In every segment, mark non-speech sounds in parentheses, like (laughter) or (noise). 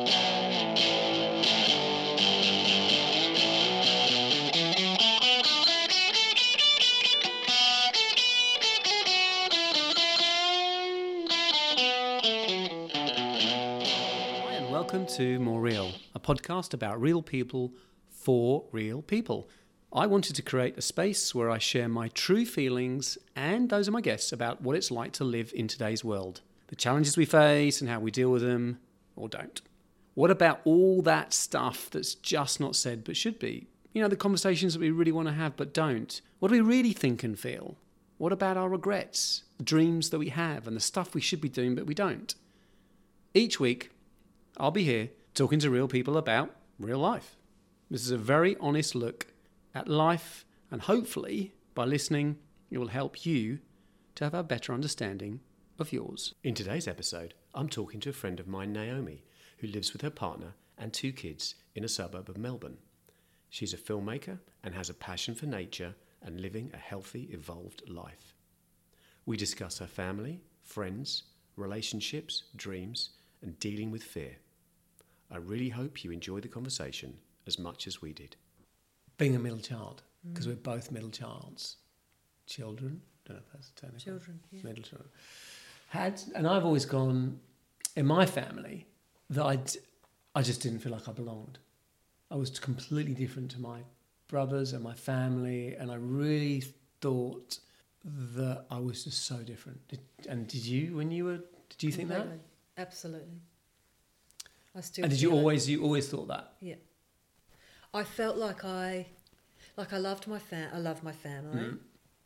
Hi, and welcome to More Real, a podcast about real people for real people. I wanted to create a space where I share my true feelings and those of my guests about what it's like to live in today's world, the challenges we face and how we deal with them or don't. What about all that stuff that's just not said but should be? You know, the conversations that we really want to have but don't. What do we really think and feel? What about our regrets, the dreams that we have, and the stuff we should be doing but we don't? Each week, I'll be here talking to real people about real life. This is a very honest look at life, and hopefully, by listening, it will help you to have a better understanding of yours. In today's episode, I'm talking to a friend of mine, Naomi, who lives with her partner and two kids in a suburb of Melbourne. She's a filmmaker and has a passion for nature and living a healthy, evolved life. We discuss her family, friends, relationships, dreams, and dealing with fear. I really hope you enjoy the conversation as much as we did. Being a middle child, because mm. we're both middle childs, children, don't know if that's technical. Children, yeah. Middle children. Had, and I've always gone, in my family, that I'd, I just didn't feel like I belonged. I was completely different to my brothers and my family, and I really thought that I was just so different. Did, and did you, when you were, did you think that? Absolutely. I still. And did you always, you always thought that? Yeah. I felt like I, like I loved my fam. I loved my family, Mm.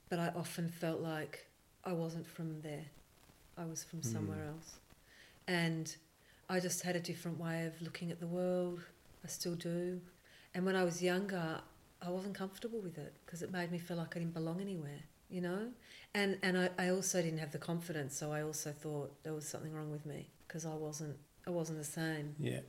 but I often felt like I wasn't from there. I was from somewhere else, and I just had a different way of looking at the world. I still do, and when I was younger, I wasn't comfortable with it because it made me feel like I didn't belong anywhere. You know, and and I, I also didn't have the confidence, so I also thought there was something wrong with me because I wasn't I wasn't the same. Yeah.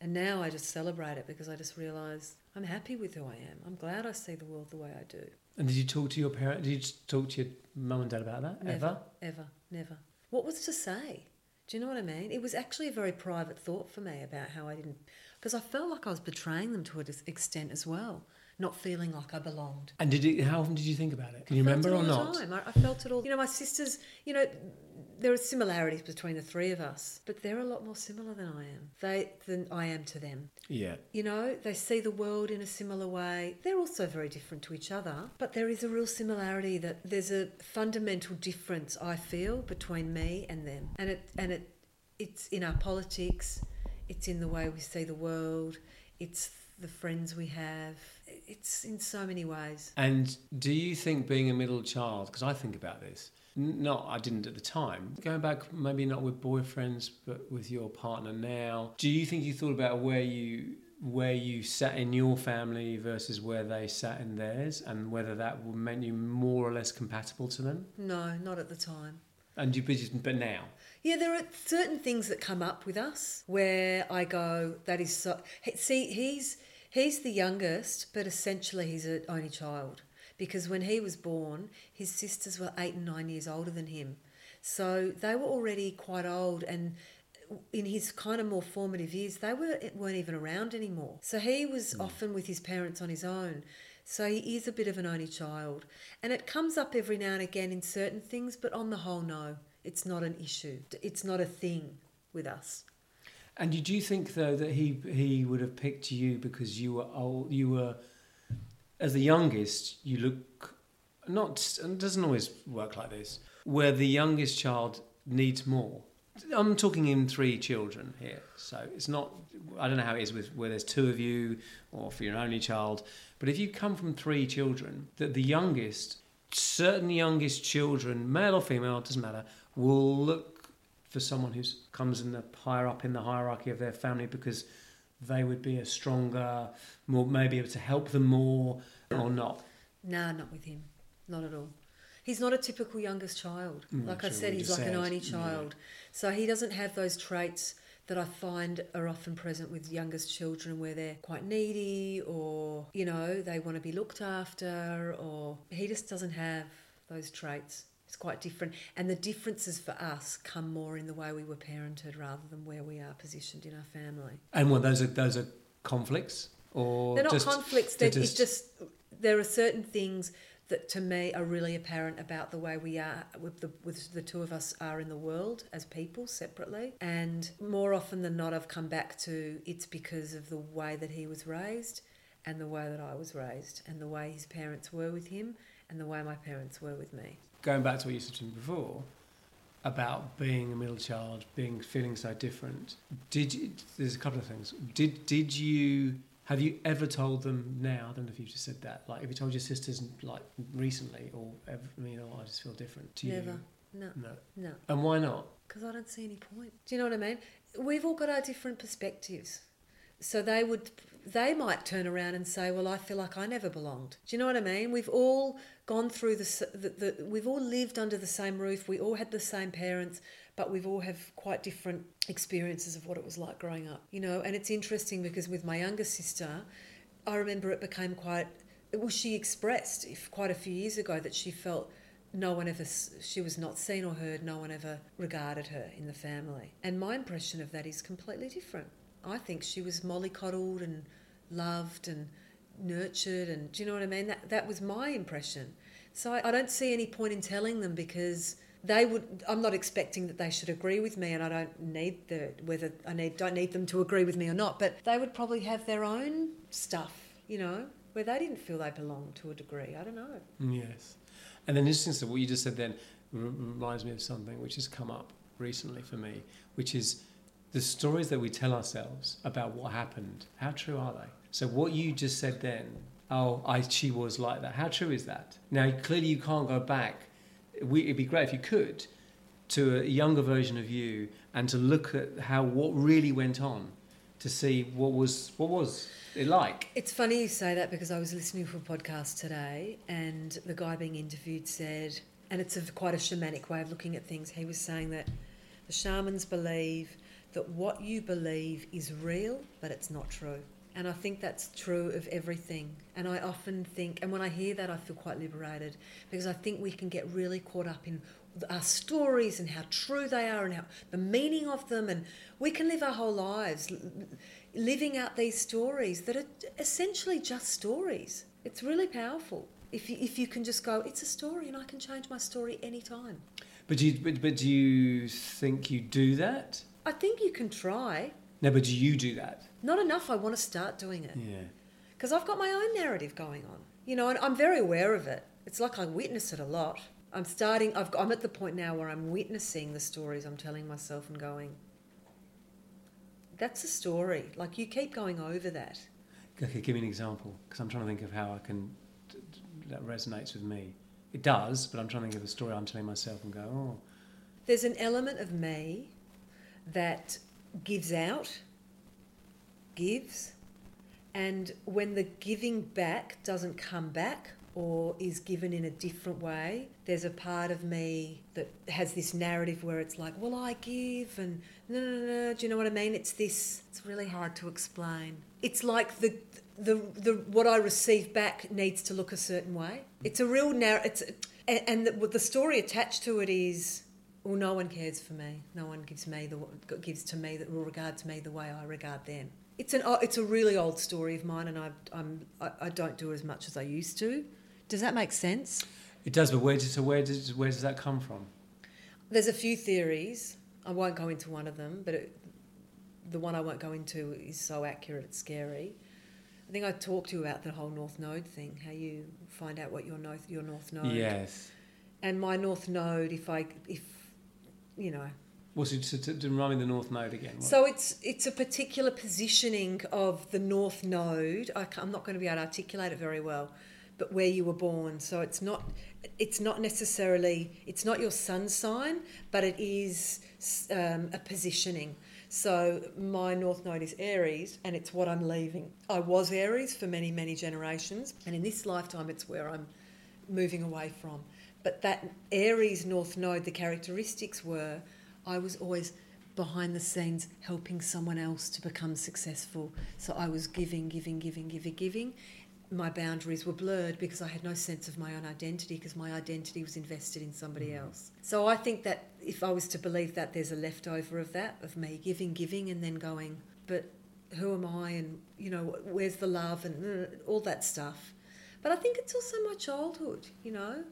And now I just celebrate it because I just realise I'm happy with who I am. I'm glad I see the world the way I do. And did you talk to your parent? Did you talk to your mum and dad about that Never, ever? ever, never. What was to say? Do you know what I mean? It was actually a very private thought for me about how I didn't, because I felt like I was betraying them to an extent as well, not feeling like I belonged. And did you? How often did you think about it? Can you I felt remember it or not? the time. I, I felt it all. You know, my sisters. You know, there are similarities between the three of us, but they're a lot more similar than I am. They than I am to them. Yeah. You know, they see the world in a similar way. They're also very different to each other, but there is a real similarity that there's a fundamental difference I feel between me and them. And it and it it's in our politics, it's in the way we see the world, it's the friends we have. It's in so many ways. And do you think being a middle child? Because I think about this. N- Not, I didn't at the time. Going back, maybe not with boyfriends, but with your partner now. Do you think you thought about where you where you sat in your family versus where they sat in theirs, and whether that would meant you more or less compatible to them? No, not at the time. And you, but but now, Yeah, there are certain things that come up with us where I go, that is so. See, he's he's the youngest, but essentially he's an only child because when he was born, his sisters were eight and nine years older than him, so they were already quite old and. In his kind of more formative years, they were weren't even around anymore. So he was hmm. often with his parents on his own. So he is a bit of an only child, and it comes up every now and again in certain things. But on the whole, no, it's not an issue. It's not a thing with us. And did you think though that he he would have picked you because you were old? You were as the youngest. You look not. and It doesn't always work like this. Where the youngest child needs more. I'm talking in three children here, so it's not. I don't know how it is with where there's two of you, or if you're an only child. But if you come from three children, that the youngest, certain youngest children, male or female, doesn't matter, will look for someone who comes in the higher up in the hierarchy of their family because they would be a stronger, more maybe able to help them more or not. Nah, not with him. Not at all. He's not a typical youngest child. Mm, like I said, he's like an said, only yeah. child. So he doesn't have those traits that I find are often present with youngest children where they're quite needy or, you know, they want to be looked after or he just doesn't have those traits. It's quite different. And the differences for us come more in the way we were parented rather than where we are positioned in our family. And what those are those are conflicts or They're not just, conflicts. they're They're, it's just there are certain things that to me are really apparent about the way we are with the with the two of us are in the world as people separately. And more often than not, I've come back to it's because of the way that he was raised, and the way that I was raised, and the way his parents were with him, and the way my parents were with me. going back to what you said to me before about being a middle child, being feeling so different. Did you, there's a couple of things. Did did you have you ever told them now? I don't know if you've just said that. Like, have you told your sisters like recently, or ever, you oh, know, I just feel different. Do you? Never. No. No. No. And why not? Because I don't see any point. Do you know what I mean? We've all got our different perspectives. So they would, they might turn around and say, "Well, I feel like I never belonged." Do you know what I mean? We've all gone through the, the, the we've all lived under the same roof. We all had the same parents, but we've all have quite different experiences of what it was like growing up. You know, and it's interesting because with my younger sister, I remember it became quite. Well, she expressed quite a few years ago that she felt no one ever she was not seen or heard no one ever regarded her in the family and my impression of that is completely different i think she was mollycoddled and loved and nurtured and do you know what i mean that that was my impression so i, I don't see any point in telling them because they would i'm not expecting that they should agree with me and i don't need the whether i need don't need them to agree with me or not but they would probably have their own stuff you know where they didn't feel they belonged to a degree i don't know mm, Yes. And then interesting so what you just said then reminds me of something which has come up recently for me, which is the stories that we tell ourselves about what happened. How true are they? So what you just said then, oh, I she was like that. How true is that? Now clearly you can't go back. We, it'd be great if you could to a younger version of you and to look at how what really went on to see what was what was it like. It's funny you say that because I was listening to a podcast today and the guy being interviewed said, and it's a, quite a shamanic way of looking at things, he was saying that the shamans believe that what you believe is real, but it's not true. And I think that's true of everything. And I often think, and when I hear that, I feel quite liberated because I think we can get really caught up in our stories and how true they are and how the meaning of them. And we can live our whole lives living out these stories that are essentially just stories. It's really powerful. If you, if you can just go, it's a story and I can change my story anytime. But do you, but, but do you think you do that? I think you can try. No, but do you do that? Not enough, I want to start doing it. Yeah. because I've got my own narrative going on, you know, and I'm very aware of it. It's like I witness it a lot. I'm starting. I've, I'm at the point now where I'm witnessing the stories I'm telling myself and going, "That's a story." Like you keep going over that. Okay, give me an example, because I'm trying to think of how I can that resonates with me. It does, but I'm trying to think of a story I'm telling myself and go, oh, There's an element of me that gives out, gives, and when the giving back doesn't come back or is given in a different way, there's a part of me that has this narrative where it's like, well, I give, and no, no, no. Do you know what I mean? It's this. It's really hard to explain. It's like the. The, the what I receive back needs to look a certain way. It's a real narrative, and, and the, the story attached to it is well, no one cares for me. No one gives me the gives to me that will regard to me the way I regard them. It's an it's a really old story of mine, and I I'm I, I don't do it as much as I used to. Does that make sense? it does. But where does so where does where does that come from? There's a few theories. I won't go into one of them, but it, the one I won't go into is so accurate it's scary. I think I talked to you about the whole North Node thing, how you find out what your north your North Node. Yes. And my North Node, if I if you know What's it to, to, to remind me the North Node again? So it's it's a particular positioning of the North Node. I am not going to be able to articulate it very well, but where you were born. So it's not it's not necessarily it's not your sun sign, but it is um, a positioning. So my North Node is Aries, and it's what I'm leaving. I was Aries for many many generations, and in this lifetime, it's where I'm moving away from. But that Aries North Node, the characteristics were I was always behind the scenes helping someone else to become successful. So I was giving, giving, giving, giving, giving. my boundaries were blurred because I had no sense of my own identity because my identity was invested in somebody else. So I think that if I was to believe that, there's a leftover of that, of me giving, giving, and then going, but who am I and, you know, where's the love and uh, all that stuff. But I think it's also my childhood, you know.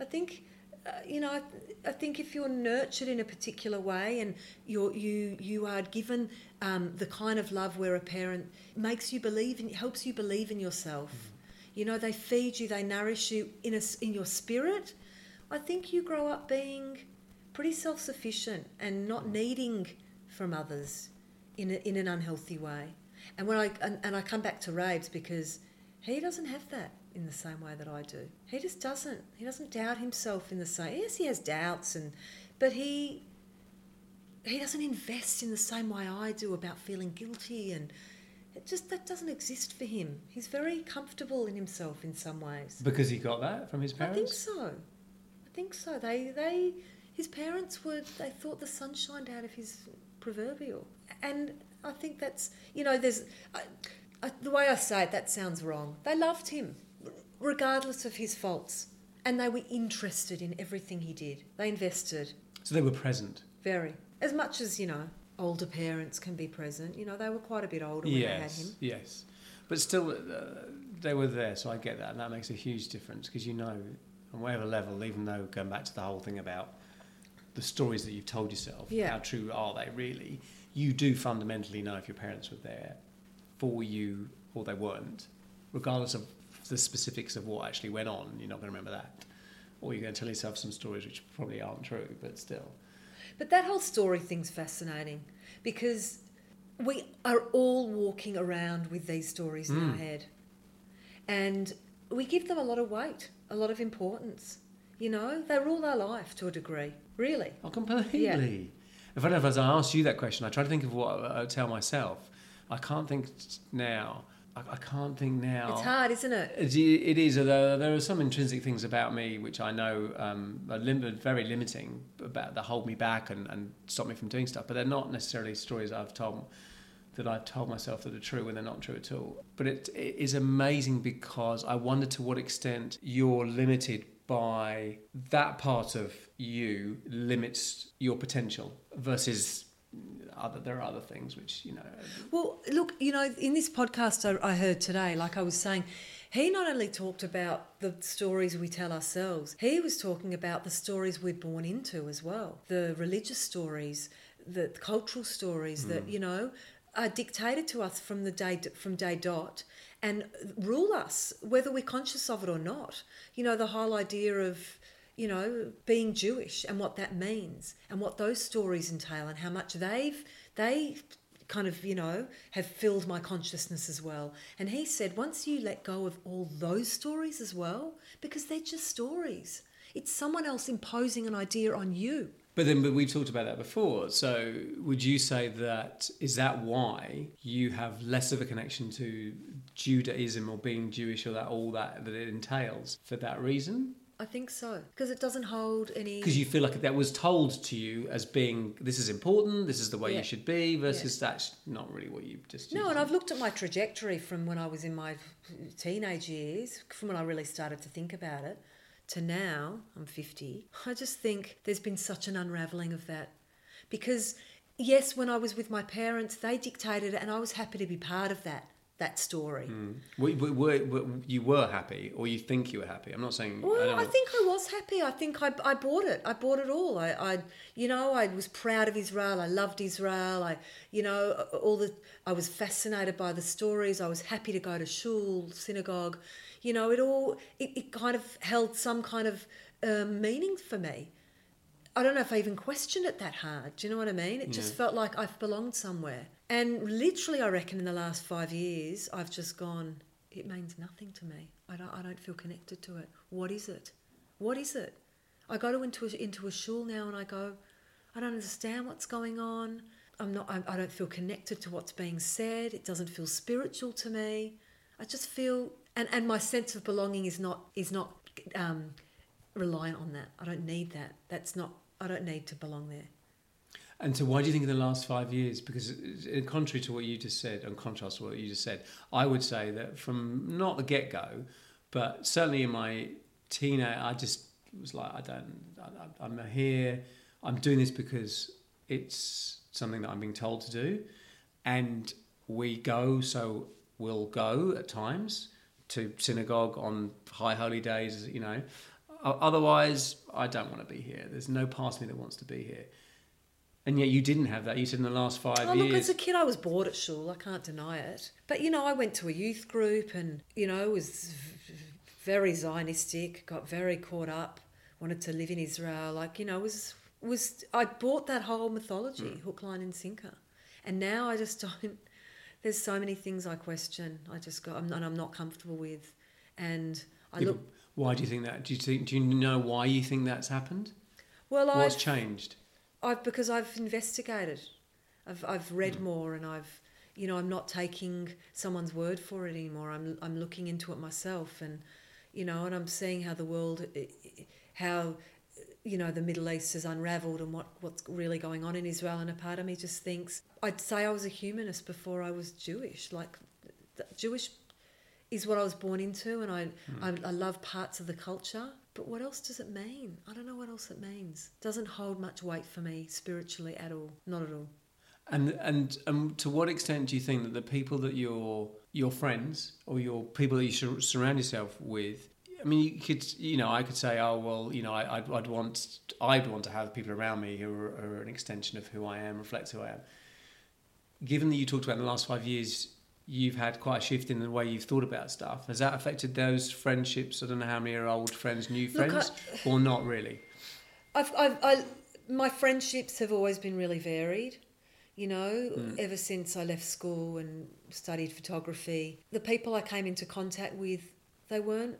I think uh, you know, I, I, think if you're nurtured in a particular way and you're, you you are given um, the kind of love where a parent makes you believe and helps you believe in yourself, mm. you know, they feed you, they nourish you in a, in your spirit. I think you grow up being pretty self sufficient and not needing from others in a, in an unhealthy way. And when I and, and I come back to Rabes because he doesn't have that in the same way that I do. He just doesn't. He doesn't doubt himself in the same. Yes, he has doubts, and but he he doesn't invest in the same way I do about feeling guilty, and it just that doesn't exist for him. He's very comfortable in himself in some ways. Because he got that from his parents. I think so. I think so. They they his parents were they thought the sun shined out of his proverbial, and I think that's you know there's. I, I, the way I say it, that sounds wrong. They loved him regardless of his faults. And they were interested in everything he did. They invested. So they were present? Very. As much as, you know, older parents can be present. You know, they were quite a bit older when yes, they had him. Yes. But still, uh, they were there, so I get that. And that makes a huge difference because you know, on whatever level, even though going back to the whole thing about the stories that you've told yourself, yeah. how true are they really? You do fundamentally know if your parents were there for you or they weren't, regardless of the specifics of what actually went on, you're not going to remember that. Or you're going to tell yourself some stories which probably aren't true, but still. But that whole story thing's fascinating because we are all walking around with these stories mm. in our hmm. head. And we give them a lot of weight, a lot of importance. You know, they rule our life to a degree, really. Oh, completely. Yeah. In fact, as I asked you that question, I try to think of what I would tell myself. I can't think now I, I can't think now. It's hard, isn't it? It, it is. Although there are some intrinsic things about me which I know um, are lim- very limiting, about that hold me back and, and stop me from doing stuff. But they're not necessarily stories I've told that I've told myself that are true when they're not true at all. But it, it is amazing because I wonder to what extent you're limited by that part of you limits your potential versus other there are other things which you know. Well, look, you know, in this podcast I, I heard today, like I was saying, he not only talked about the stories we tell ourselves, he was talking about the stories we're born into as well, the religious stories, the cultural stories mm. that hmm. you know are dictated to us from the day from day dot and rule us whether we're conscious of it or not. You know, the whole idea of you know, being Jewish and what that means and what those stories entail and how much they've they kind of, you know, have filled my consciousness as well. And he said, once you let go of all those stories as well, because they're just stories, it's someone else imposing an idea on you. But then, but we've talked about that before. So, would you say that is that why you have less of a connection to Judaism or being Jewish or that all that that it entails for that reason? I think so because it doesn't hold any. Because you feel like that was told to you as being this is important, this is the way yeah. you should be, versus yeah. that's not really what you just. No, and I've looked at my trajectory from when I was in my teenage years, from when I really started to think about it, to now. I'm fifty. I just think there's been such an unraveling of that, because yes, when I was with my parents, they dictated it, and I was happy to be part of that that story. Mm. Were, were, were, you were happy, or you think you were happy? I'm not saying. Well, I, I think I was happy. I think I, I bought it. I bought it all. I, I, you know, I was proud of Israel. I loved Israel. I, you know, all the. I was fascinated by the stories. I was happy to go to shul, synagogue. You know, it all. It, it kind of held some kind of um, meaning for me. I don't know if I even questioned it that hard. Do you know what I mean? It yeah. just felt like I've belonged somewhere. And literally, I reckon in the last five years, I've just gone, it means nothing to me. I don't, I don't feel connected to it. What is it? What is it? I go to into a, into a shul now and I go, I don't understand what's going on. I'm not, I, I don't feel connected to what's being said. It doesn't feel spiritual to me. I just feel, and, and my sense of belonging is not, is not um, reliant on that. I don't need that. That's not, I don't need to belong there. And so, why do you think in the last five years? Because, contrary to what you just said, and contrast to what you just said, I would say that from not the get go, but certainly in my teenage, I just was like, I don't, I, I'm here, I'm doing this because it's something that I'm being told to do, and we go, so we'll go at times to synagogue on high holy days, you know. Otherwise, I don't want to be here. There's no part of me that wants to be here. And yet you didn't have that. You said in the last five oh, years. Look, as a kid, I was bored at school. I can't deny it. But you know, I went to a youth group, and you know, was very Zionistic. Got very caught up. Wanted to live in Israel. Like you know, was was I bought that whole mythology, mm. hook, line, and sinker. And now I just (laughs) don't. There's so many things I question. I just go, I'm, and I'm not comfortable with. And I yeah, look. Why do you think that? Do you think? Do you know why you think that's happened? Well, what's I've, changed? I've because I've investigated, I've I've read mm. more, and I've you know I'm not taking someone's word for it anymore. I'm I'm looking into it myself, and you know, and I'm seeing how the world, how you know the Middle East has unravelled and what what's really going on in Israel. And a part of me just thinks I'd say I was a humanist before I was Jewish. Like Jewish is what I was born into, and I, mm. I I love parts of the culture but what else does it mean? I don't know what else it means. It doesn't hold much weight for me spiritually at all. Not at all. And and and to what extent do you think that the people that your your friends or your people that you surround yourself with I mean, you could, you know, I could say, oh well, you know, I, would I'd want, I'd want to have people around me who are, are, an extension of who I am, reflect who I am. Given that you talked about in the last five years, you've had quite a shift in the way you've thought about stuff. Has that affected those friendships? I don't know how many are old friends, new friends, Look, I, or not really. I've, I've, I, my friendships have always been really varied. You know, mm. ever since I left school and studied photography, the people I came into contact with, they weren't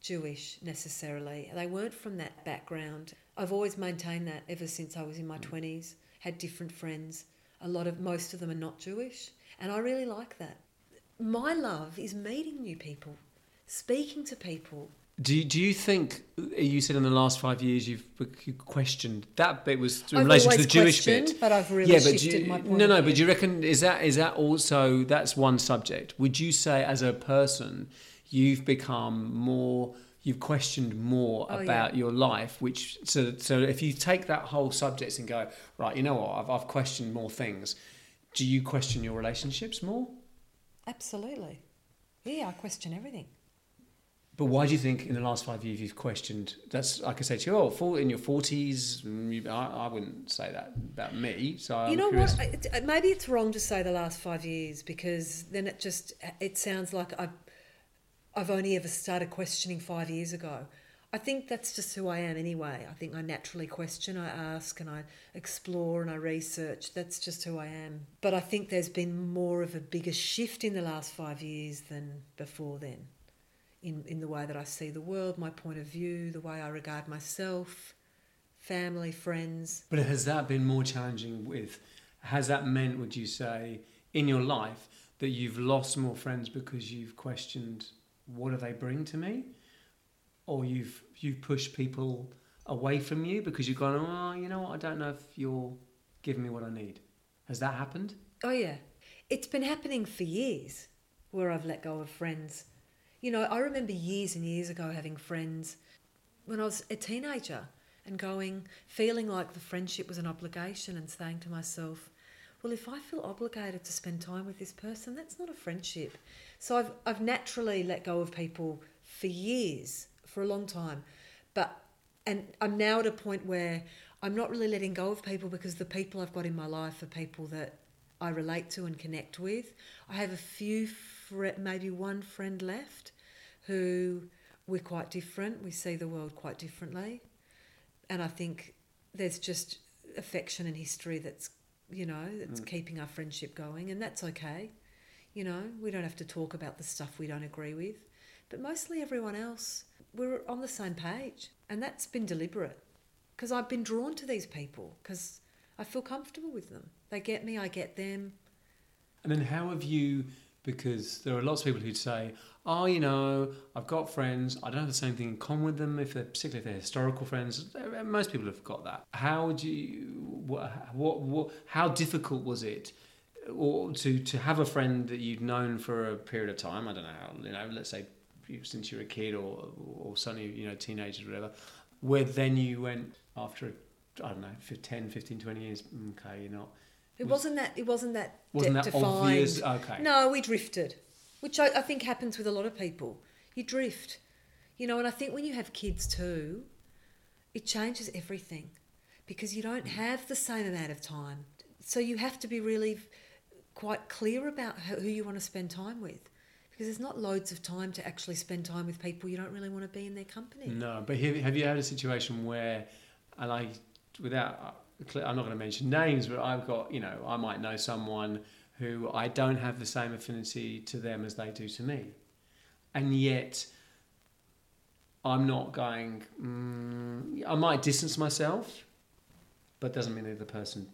Jewish necessarily. They weren't from that background. I've always maintained that ever since I was in my mm. 20s. Had different friends. A lot of most of them are not Jewish and I really like that. My love is meeting new people, speaking to people. Do you, do you think uh, you said in the last five years you've questioned that bit was in I've relation to the Jewish bit, but I've really yeah, but shifted you, my point. No, no, but do you reckon is that is that also that's one subject? Would you say as a person you've become more you've questioned more oh, about yeah. your life which so so if you take that whole subject and go right you know what I've, I've questioned more things do you question your relationships more? Absolutely. Yeah, I question everything. But why do you think in the last five years you've questioned? That's like I say to you, oh, in your forties. I, I, wouldn't say that about me. So I'm you know curious. what? Maybe it's wrong to say the last five years because then it just it sounds like I've I've only ever started questioning five years ago. I think that's just who I am anyway. I think I naturally question, I ask, and I explore and I research. That's just who I am. But I think there's been more of a bigger shift in the last five years than before then, in, in the way that I see the world, my point of view, the way I regard myself, family, friends. But has that been more challenging with? Has that meant, would you say, in your life that you've lost more friends because you've questioned what do they bring to me? or you've you've pushed people away from you because you've gone, oh, you know what, I don't know if you're giving me what I need. Has that happened? Oh yeah, it's been happening for years where I've let go of friends. You know, I remember years and years ago having friends when I was a teenager and going, feeling like the friendship was an obligation and saying to myself, well, if I feel obligated to spend time with this person, that's not a friendship. So I've, I've naturally let go of people for years for a long time. But and I'm now at a point where I'm not really letting go of people because the people I've got in my life are people that I relate to and connect with. I have a few, fr- maybe one friend left who we're quite different. We see the world quite differently. And I think there's just affection and history that's, you know, it's mm. keeping our friendship going. And that's okay. You know, we don't have to talk about the stuff we don't agree with. But mostly everyone else, we're on the same page. And that's been deliberate because I've been drawn to these people because I feel comfortable with them. They get me, I get them. And then how have you because there are lots of people who'd say, "Oh, you know, I've got friends. I don't have the same thing in common with them. If they're particularly if they're historical friends, eh, most people have got that. How would you? What? What? what how difficult was it?" Or to, to have a friend that you'd known for a period of time, I don't know how, you know, let's say since you were a kid or, or suddenly, you know, teenagers or whatever, where then you went after, I don't know, for 10, 15, 20 years, okay, you're not, it wasn't that. It wasn't that. Wasn't that defined. obvious? Okay. No, we drifted, which I, I think happens with a lot of people. You drift, you know, and I think when you have kids too, it changes everything, because you don't have the same amount of time. So you have to be really quite clear about who you want to spend time with because there's not loads of time to actually spend time with people you don't really want to be in their company. No, but have, have you had a situation where, and I, without uh, I'm not going to mention names, but I've got, you know, I might know someone who I don't have the same affinity to them as they do to me. And yet, I'm not going, mm, I might distance myself, but doesn't mean that the person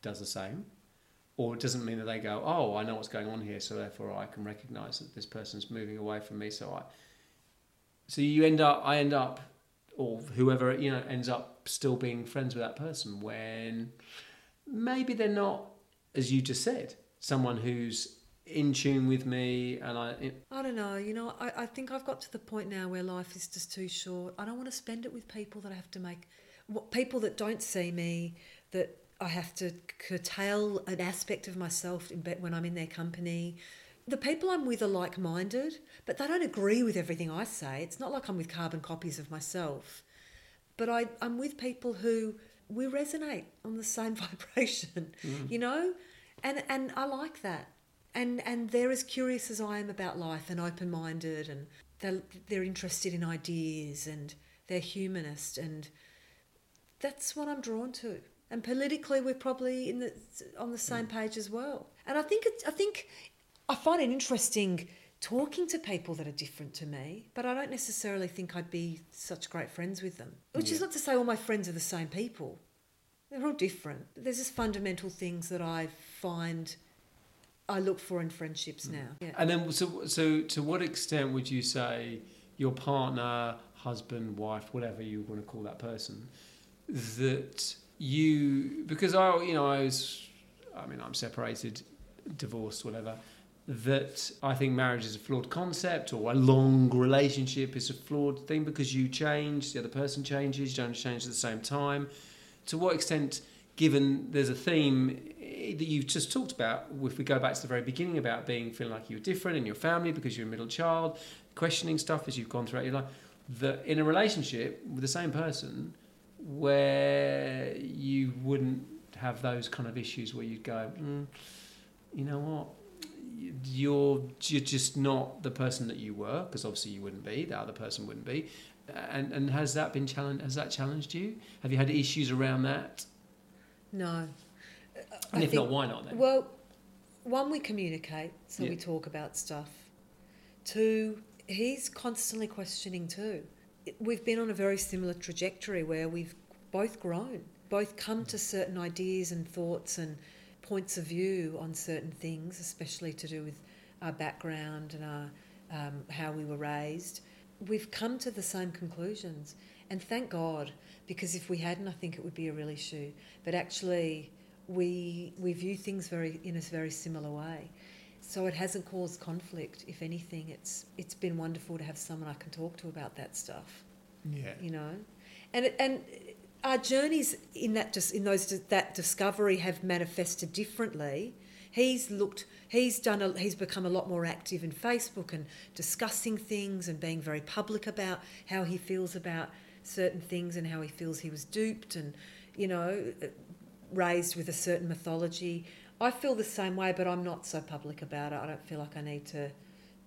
does the same. Or it doesn't mean that they go, oh, I know what's going on here, so therefore I can recognize that this person's moving away from me. So I, so you end up, I end up or whoever you know ends up still being friends with that person when maybe they're not as you just said someone who's in tune with me and I it, I don't know you know I, I think I've got to the point now where life is just too short I don't want to spend it with people that I have to make what people that don't see me that I have to curtail an aspect of myself in, when I'm in their company the people I'm with are like minded, but they don't agree with everything I say. It's not like I'm with carbon copies of myself, but I, I'm with people who we resonate on the same (laughs) vibration, mm. you know? And, and I like that. And, and they're as curious as I am about life and open minded, and they're, they're interested in ideas and they're humanist, and that's what I'm drawn to. And politically, we're probably in the, on the same mm. page as well. And I think I think I find it interesting talking to people that are different to me, but I don't necessarily think I'd be such great friends with them. Which yeah. is not to say all my friends are the same people. They're all different. There's just fundamental things that I find I look for in friendships mm. now. Yeah. And then, so, so to what extent would you say your partner, husband, wife, whatever you want to call that person, that you, because I, you know, I was, I mean, I'm separated, divorced, whatever that I think marriage is a flawed concept or a long relationship is a flawed thing because you change, the other person changes, you don't change at the same time. To what extent, given there's a theme that you've just talked about, if we go back to the very beginning about being feeling like you're different in your family because you're a middle child, questioning stuff as you've gone throughout your life, that in a relationship with the same person where you wouldn't have those kind of issues where you'd go, mm, you know what, you're you're just not the person that you were because obviously you wouldn't be the other person wouldn't be and and has that been challenged has that challenged you? Have you had issues around that? No. And I if think, not why not then? Well one we communicate so yeah. we talk about stuff. Two he's constantly questioning too. We've been on a very similar trajectory where we've both grown both come to certain ideas and thoughts and points of view on certain things, especially to do with our background and our, um, how we were raised, we've come to the same conclusions. And thank God, because if we hadn't, I think it would be a real issue. But actually, we we view things very in a very similar way. So it hasn't caused conflict. If anything, it's it's been wonderful to have someone I can talk to about that stuff. Yeah. You know, and and our journeys in that in those that discovery have manifested differently. He's looked. He's done. A, he's become a lot more active in Facebook and discussing things and being very public about how he feels about certain things and how he feels he was duped and you know raised with a certain mythology. I feel the same way, but I'm not so public about it. I don't feel like I need to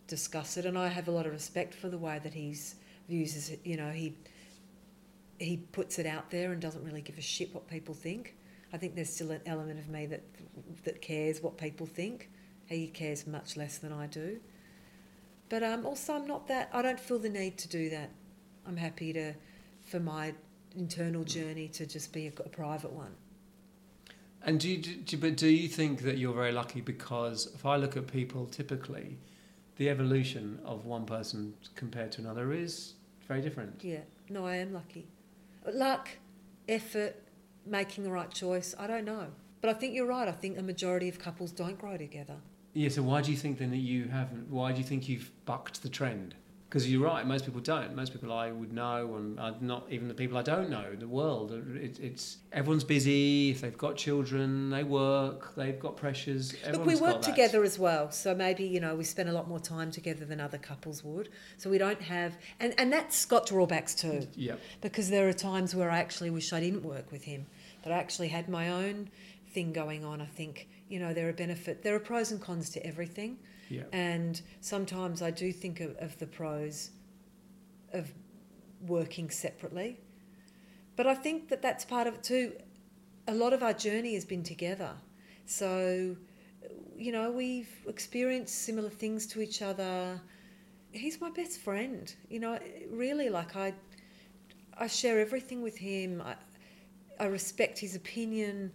discuss it, and I have a lot of respect for the way that he's views. As you know, he he puts it out there and doesn't really give a shit what people think. I think there's still an element of me that that cares what people think. He cares much less than I do. But um, also, I'm not that. I don't feel the need to do that. I'm happy to, for my internal journey, to just be a, a private one. And do you, do, but do you think that you're very lucky because if I look at people, typically, the evolution of one person compared to another is very different. Yeah, no, I am lucky. Luck, effort, making the right choice, I don't know. But I think you're right. I think a majority of couples don't grow together. Yeah, so why do you think then that you haven't? Why do you think you've bucked the trend? Because you're right, most people don't. Most people I would know, and not even the people I don't know, the world. It, it's everyone's busy. If they've got children, they work. They've got pressures. Look, we work together as well, so maybe you know we spend a lot more time together than other couples would. So we don't have, and and that's got drawbacks too. Yeah. Because there are times where I actually wish I didn't work with him, that I actually had my own thing going on. I think you know there are benefit, there are pros and cons to everything. Yeah. And sometimes I do think of, of the pros of working separately. But I think that that's part of it too. A lot of our journey has been together. So, you know, we've experienced similar things to each other. He's my best friend. You know, really, like I, I share everything with him. I, I respect his opinion.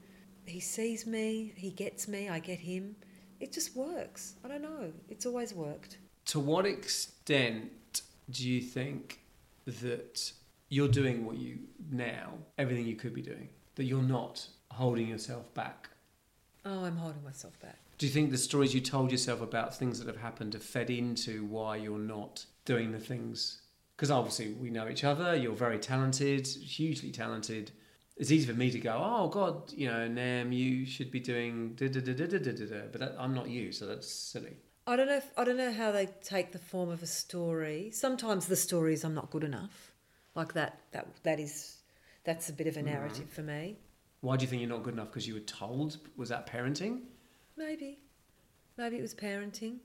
He sees me. He gets me. I get him it just works. I don't know. It's always worked. To what extent do you think that you're doing what you now, everything you could be doing, that you're not holding yourself back? Oh, I'm holding myself back. Do you think the stories you told yourself about things that have happened have fed into why you're not doing the things? Because obviously we know each other, you're very talented, hugely talented it's easy for me to go, oh God, you know, Nam, you should be doing da da da da da da da, but that, I'm not you, so that's silly. I don't know. If, I don't know how they take the form of a story. Sometimes the story is I'm not good enough, like that. That that is that's a bit of a narrative mm. for me. Why do you think you're not good enough? Because you were told? Was that parenting? Maybe, maybe it was parenting.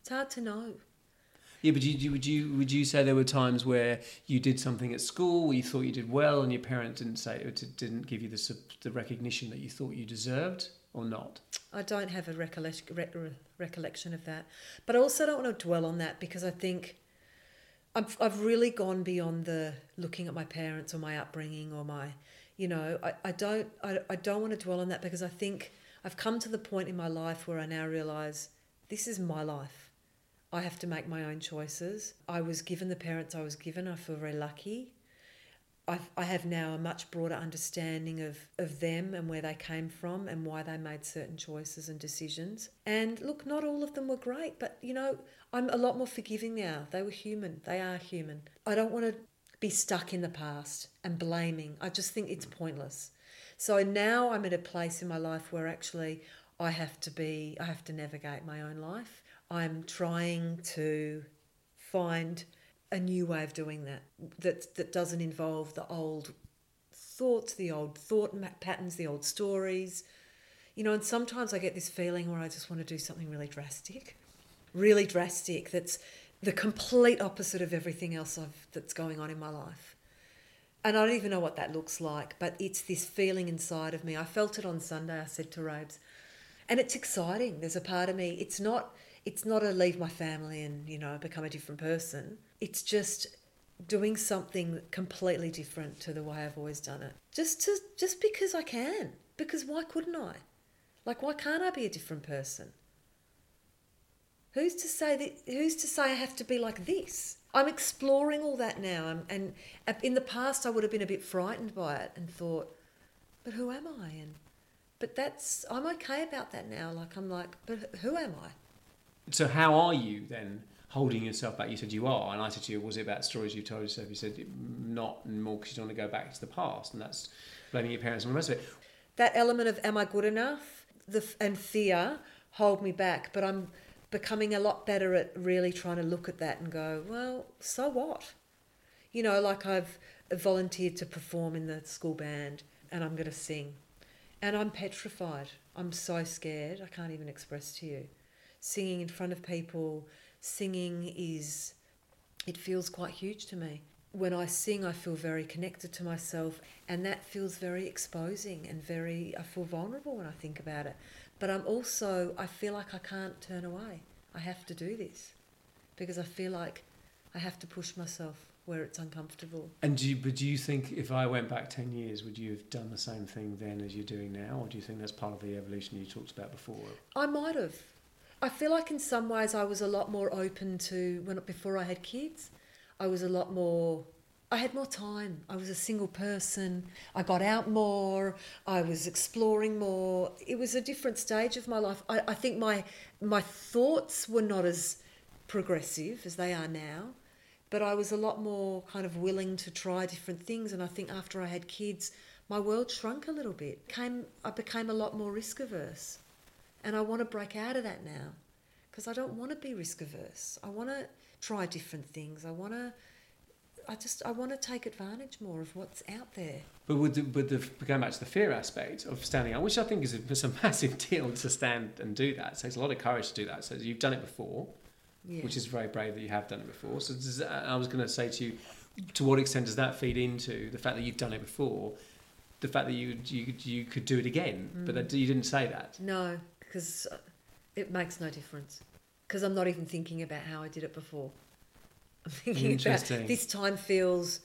It's hard to know. Yeah, but you, would you would you say there were times where you did something at school where you thought you did well and your parents didn't say didn't give you the the recognition that you thought you deserved or not? I don't have a recollection recollection of that, but I also don't want to dwell on that because I think I've I've really gone beyond the looking at my parents or my upbringing or my you know I, I don't I, I don't want to dwell on that because I think I've come to the point in my life where I now realize this is my life I have to make my own choices. I was given the parents I was given. I feel very lucky. I've, I have now a much broader understanding of, of them and where they came from and why they made certain choices and decisions. And look, not all of them were great, but you know, I'm a lot more forgiving now. They were human, they are human. I don't want to be stuck in the past and blaming. I just think it's pointless. So now I'm at a place in my life where actually I have to be, I have to navigate my own life. I'm trying to find a new way of doing that that that doesn't involve the old thoughts, the old thought patterns, the old stories. You know, and sometimes I get this feeling where I just want to do something really drastic, really drastic. That's the complete opposite of everything else I've, that's going on in my life. And I don't even know what that looks like, but it's this feeling inside of me. I felt it on Sunday. I said to Robes, and it's exciting. There's a part of me. It's not it's not a leave my family and you know become a different person. It's just doing something completely different to the way I've always done it. Just to just because I can. Because why couldn't I? Like why can't I be a different person? Who's to say that who's to say I have to be like this? I'm exploring all that now. And, and in the past I would have been a bit frightened by it and thought but who am I? And but that's I'm okay about that now. Like I'm like but who am I so how are you then holding yourself back? You said you are, and I said to you, was it about stories you told yourself? You said not more because you don't want to go back to the past, and that's blaming your parents and the rest of it. That element of am I good enough, the and fear hold me back, but I'm becoming a lot better at really trying to look at that and go, well, so what? You know, like I've volunteered to perform in the school band, and I'm going to sing, and I'm petrified. I'm so scared. I can't even express to you singing in front of people, singing is, it feels quite huge to me. When I sing, I feel very connected to myself, and that feels very exposing and very, I feel vulnerable when I think about it. But I'm also, I feel like I can't turn away. I have to do this because I feel like I have to push myself where it's uncomfortable. And do you, but do you think if I went back 10 years, would you have done the same thing then as you're doing now? Or do you think that's part of the evolution you talked about before? I might have. I feel like in some ways I was a lot more open to when before I had kids. I was a lot more. I had more time. I was a single person. I got out more. I was exploring more. It was a different stage of my life. I, I think my my thoughts were not as progressive as they are now, but I was a lot more kind of willing to try different things. And I think after I had kids, my world shrunk a little bit. Came I became a lot more risk averse. And I want to break out of that now because I don't want to be risk averse. I want to try different things. I want to. I just I want to take advantage more of what's out there. But with the, with the going back to the fear aspect of standing out, which I think is a, is a (laughs) massive deal to stand and do that. It takes a lot of courage to do that. So you've done it before, Yeah. which is very brave that you have done it before. So does, I was going to say to you, to what extent does that feed into the fact that you've done it before, the fact that you you, you could do it again, but mm. that you didn't say that. no, because uh, it makes no difference. Because I'm not even thinking about how I did it before. (laughs) I'm thinking about this time feels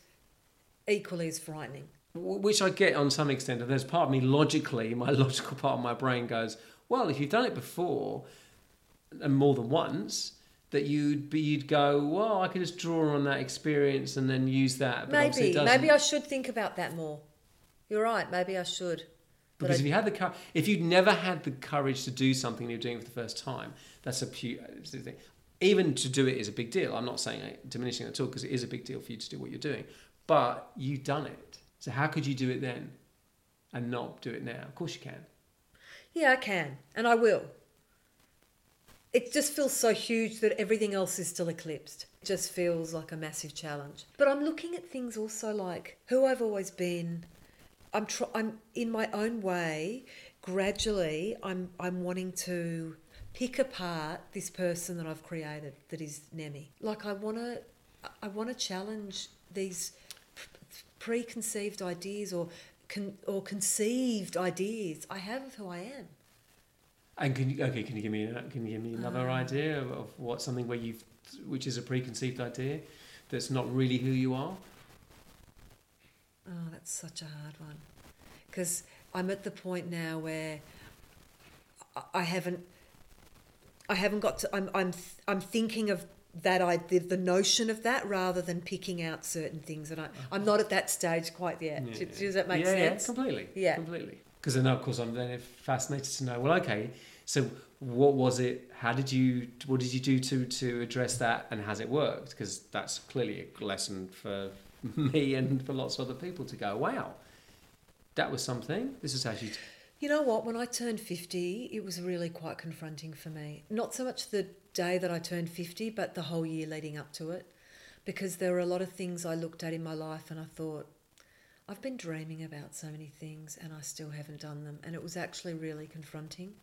equally as frightening. Which I get on some extent, and there's part of me logically, my (laughs) logical part of my brain goes, well, if you've done it before, and more than once, that you'd be, you'd go, well, I could just draw on that experience and then use that. But Maybe, maybe I should think about that more. You're right. Maybe I should. Because if you had the if you'd never had the courage to do something you're doing for the first time, that's a pu- thing. Even to do it is a big deal. I'm not saying it, diminishing it at all because it is a big deal for you to do what you're doing. But you've done it. So how could you do it then and not do it now? Of course you can. Yeah, I can, and I will. It just feels so huge that everything else is still eclipsed. It just feels like a massive challenge. But I'm looking at things also like who I've always been. I'm tr- I'm in my own way. Gradually, I'm I'm wanting to pick apart this person that I've created that is Nemi. Like I want to I want to challenge these preconceived ideas or con- or conceived ideas I have of who I am. And can you okay? Can you give me can you give me another Uh. idea of, of what something where you've which is a preconceived idea that's not really who you are? Oh, that's such a hard one. Because I'm at the point now where I- haven't, I haven't got to. I'm, I'm, I'm thinking of that. I the, the notion of that rather than picking out certain things, and I, I'm not at that stage quite yet. Yeah. Does, does that make yeah, sense? Yeah, completely. Yeah. completely. Because then, of course, I'm then fascinated to know. Well, okay, so what was it? How did you? What did you do to to address that? And has it worked? Because that's clearly a lesson for (laughs) me and for lots of other people to go. Wow, that was something. This is how you. You know what? When I turned 50, it was really quite confronting for me. Not so much the day that I turned 50, but the whole year leading up to it. Because there were a lot of things I looked at in my life and I thought, I've been dreaming about so many things and I still haven't done them. And it was actually really confronting.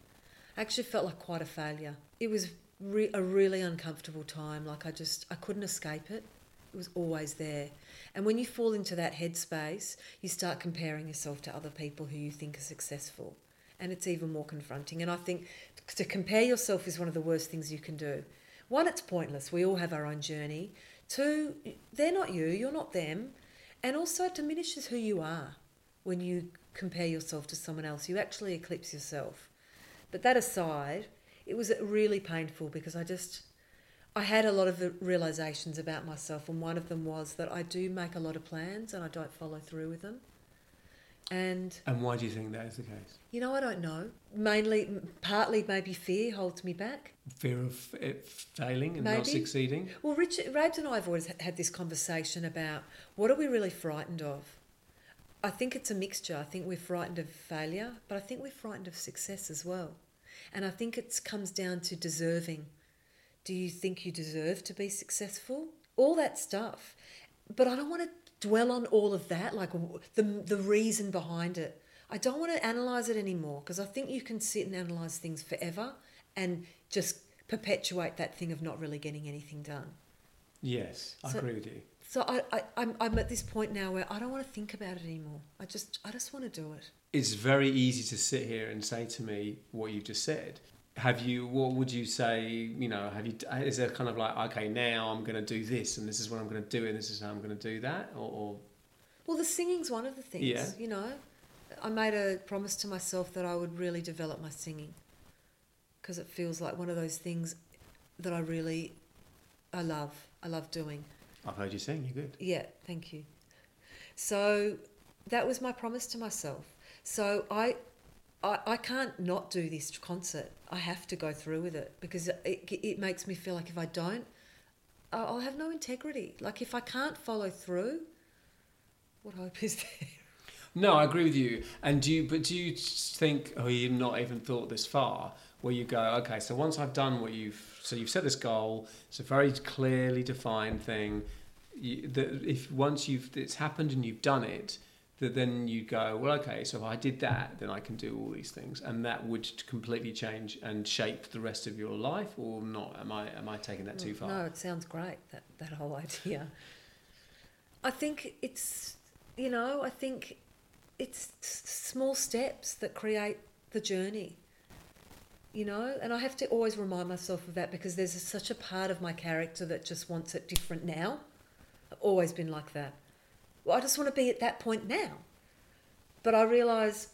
I actually felt like quite a failure. It was re- a really uncomfortable time. Like I just, I couldn't escape it. It was always there. And when you fall into that headspace, you start comparing yourself to other people who you think are successful. And it's even more confronting. And I think to compare yourself is one of the worst things you can do. One, it's pointless. We all have our own journey. Two, they're not you, you're not them. And also, it diminishes who you are when you compare yourself to someone else. You actually eclipse yourself. But that aside, it was really painful because I just, I had a lot of realizations about myself, and one of them was that I do make a lot of plans and I don't follow through with them. And And why do you think that is the case? you know, I don't know. Mainly, partly, maybe fear holds me back. Fear of it failing and not succeeding. Well, Richard, Rabs and I have always had this conversation about what are we really frightened of. I think it's a mixture. I think we're frightened of failure, but I think we're frightened of success as well. And I think it comes down to deserving. Do you think you deserve to be successful? All that stuff. But I don't want to dwell on all of that, like the, the reason behind it. I don't want to analyze it anymore because I think you can sit and analyze things forever and just perpetuate that thing of not really getting anything done. Yes, I agree with you. So I, I, I'm, I'm at this point now where I don't want to think about it anymore. I just, I just want to do it. It's very easy to sit here and say to me what you just said. Have you? What would you say? You know, have you? Is there kind of like okay, now I'm going to do this, and this is what I'm going to do, and this is how I'm going to do that, or, or Well, the singing's one of the things. Yeah. You know, I made a promise to myself that I would really develop my singing because it feels like one of those things that I really, I love. I love doing. I've heard you sing. You're good. Yeah, thank you. So that was my promise to myself. So I, I, I can't not do this concert. I have to go through with it because it, it makes me feel like if I don't, I'll have no integrity. Like if I can't follow through, what hope is there? (laughs) No, I agree with you. And do you? But do you think? Oh, you've not even thought this far. Where you go, okay. So once I've done what you've, so you've set this goal. It's a very clearly defined thing. You, that if once you've it's happened and you've done it, that then you go, well, okay. So if I did that, then I can do all these things, and that would completely change and shape the rest of your life, or not? Am I am I taking that too mm, far? No, it sounds great, that, that whole idea. I think it's, you know, I think it's small steps that create the journey, you know, and I have to always remind myself of that because there's such a part of my character that just wants it different now. I've always been like that. Well, I just want to be at that point now. But I realise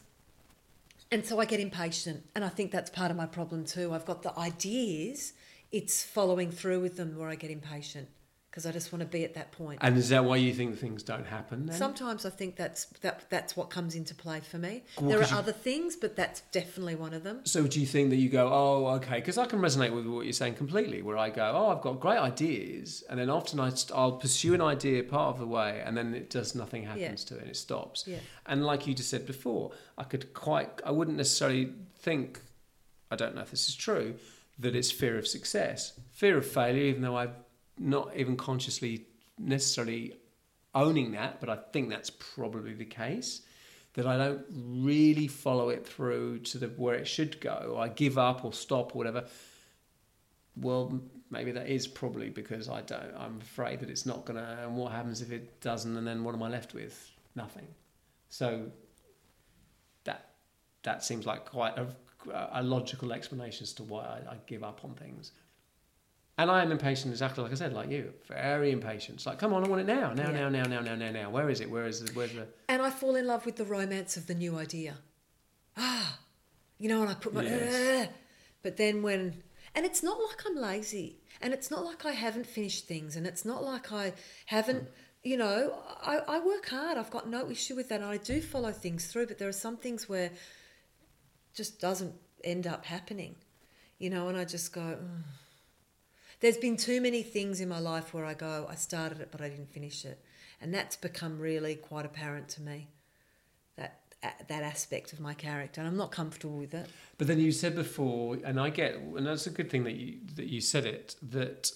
and so I get impatient, and I think that's part of my problem too. I've got the ideas, it's following through with them where I get impatient because I just want to be at that point. And is that why you think things don't happen? Then? Sometimes I think that's that that's what comes into play for me. Well, there are you- other things, but that's definitely one of them. So do you think that you go, oh, okay? Because I can resonate with what you're saying completely. Where I go, oh, I've got great ideas, and then often I st- I'll pursue an idea part of the way, and then it does nothing happens to it, and it stops. Yeah. And like you just said before, I could quite, I wouldn't necessarily think, I don't know if this is true, that it's fear of success, fear of failure, even though I'm not even consciously necessarily owning that, but I think that's probably the case. That I don't really follow it through to the where it should go. I give up or stop or whatever. Well, maybe that is probably because I don't. I'm afraid that it's not gonna. And what happens if it doesn't? And then what am I left with? Nothing. So that that seems like quite a, a logical explanation as to why I, I give up on things. And I am impatient, exactly like I said, like you, very impatient. It's like, come on, I want it now, now, Yeah. now, now, now, now, now, now. Where is it? Where is it? Where's the? And I fall in love with the romance of the new idea. (gasps) Ah, you know, and I put my. Yes. But then when. And it's not like I'm lazy. And it's not like I haven't finished things. And it's not like I haven't. You know, I, I work hard. I've got no issue with that. And I do follow things through. But there are some things where just doesn't end up happening. You know, and I just go. There's been too many things in my life where I go, I started it, but I didn't finish it. And that's become really quite apparent to me that uh, that aspect of my character, and I'm not comfortable with it. But then you said before, and I get, and that's a good thing that you that you said it that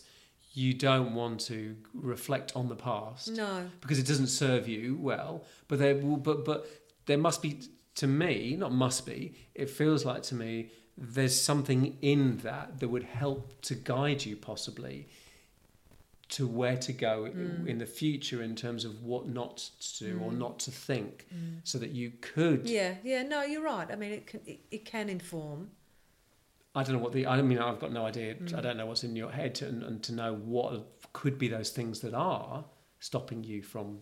you don't want to reflect on the past No, because it doesn't serve you well. But there, will, but but there must be to me, not must be. It feels like to me there's something in that that would help to guide you possibly to where to go Mm. in the future in terms of what not to do or not to think, so that you could. yeah, yeah, no, you're right. I mean, it can it, it can inform. I don't know what the. I mean, I've got no idea. Mm. I don't know what's in your head, to, and, and to know what could be those things that are stopping you from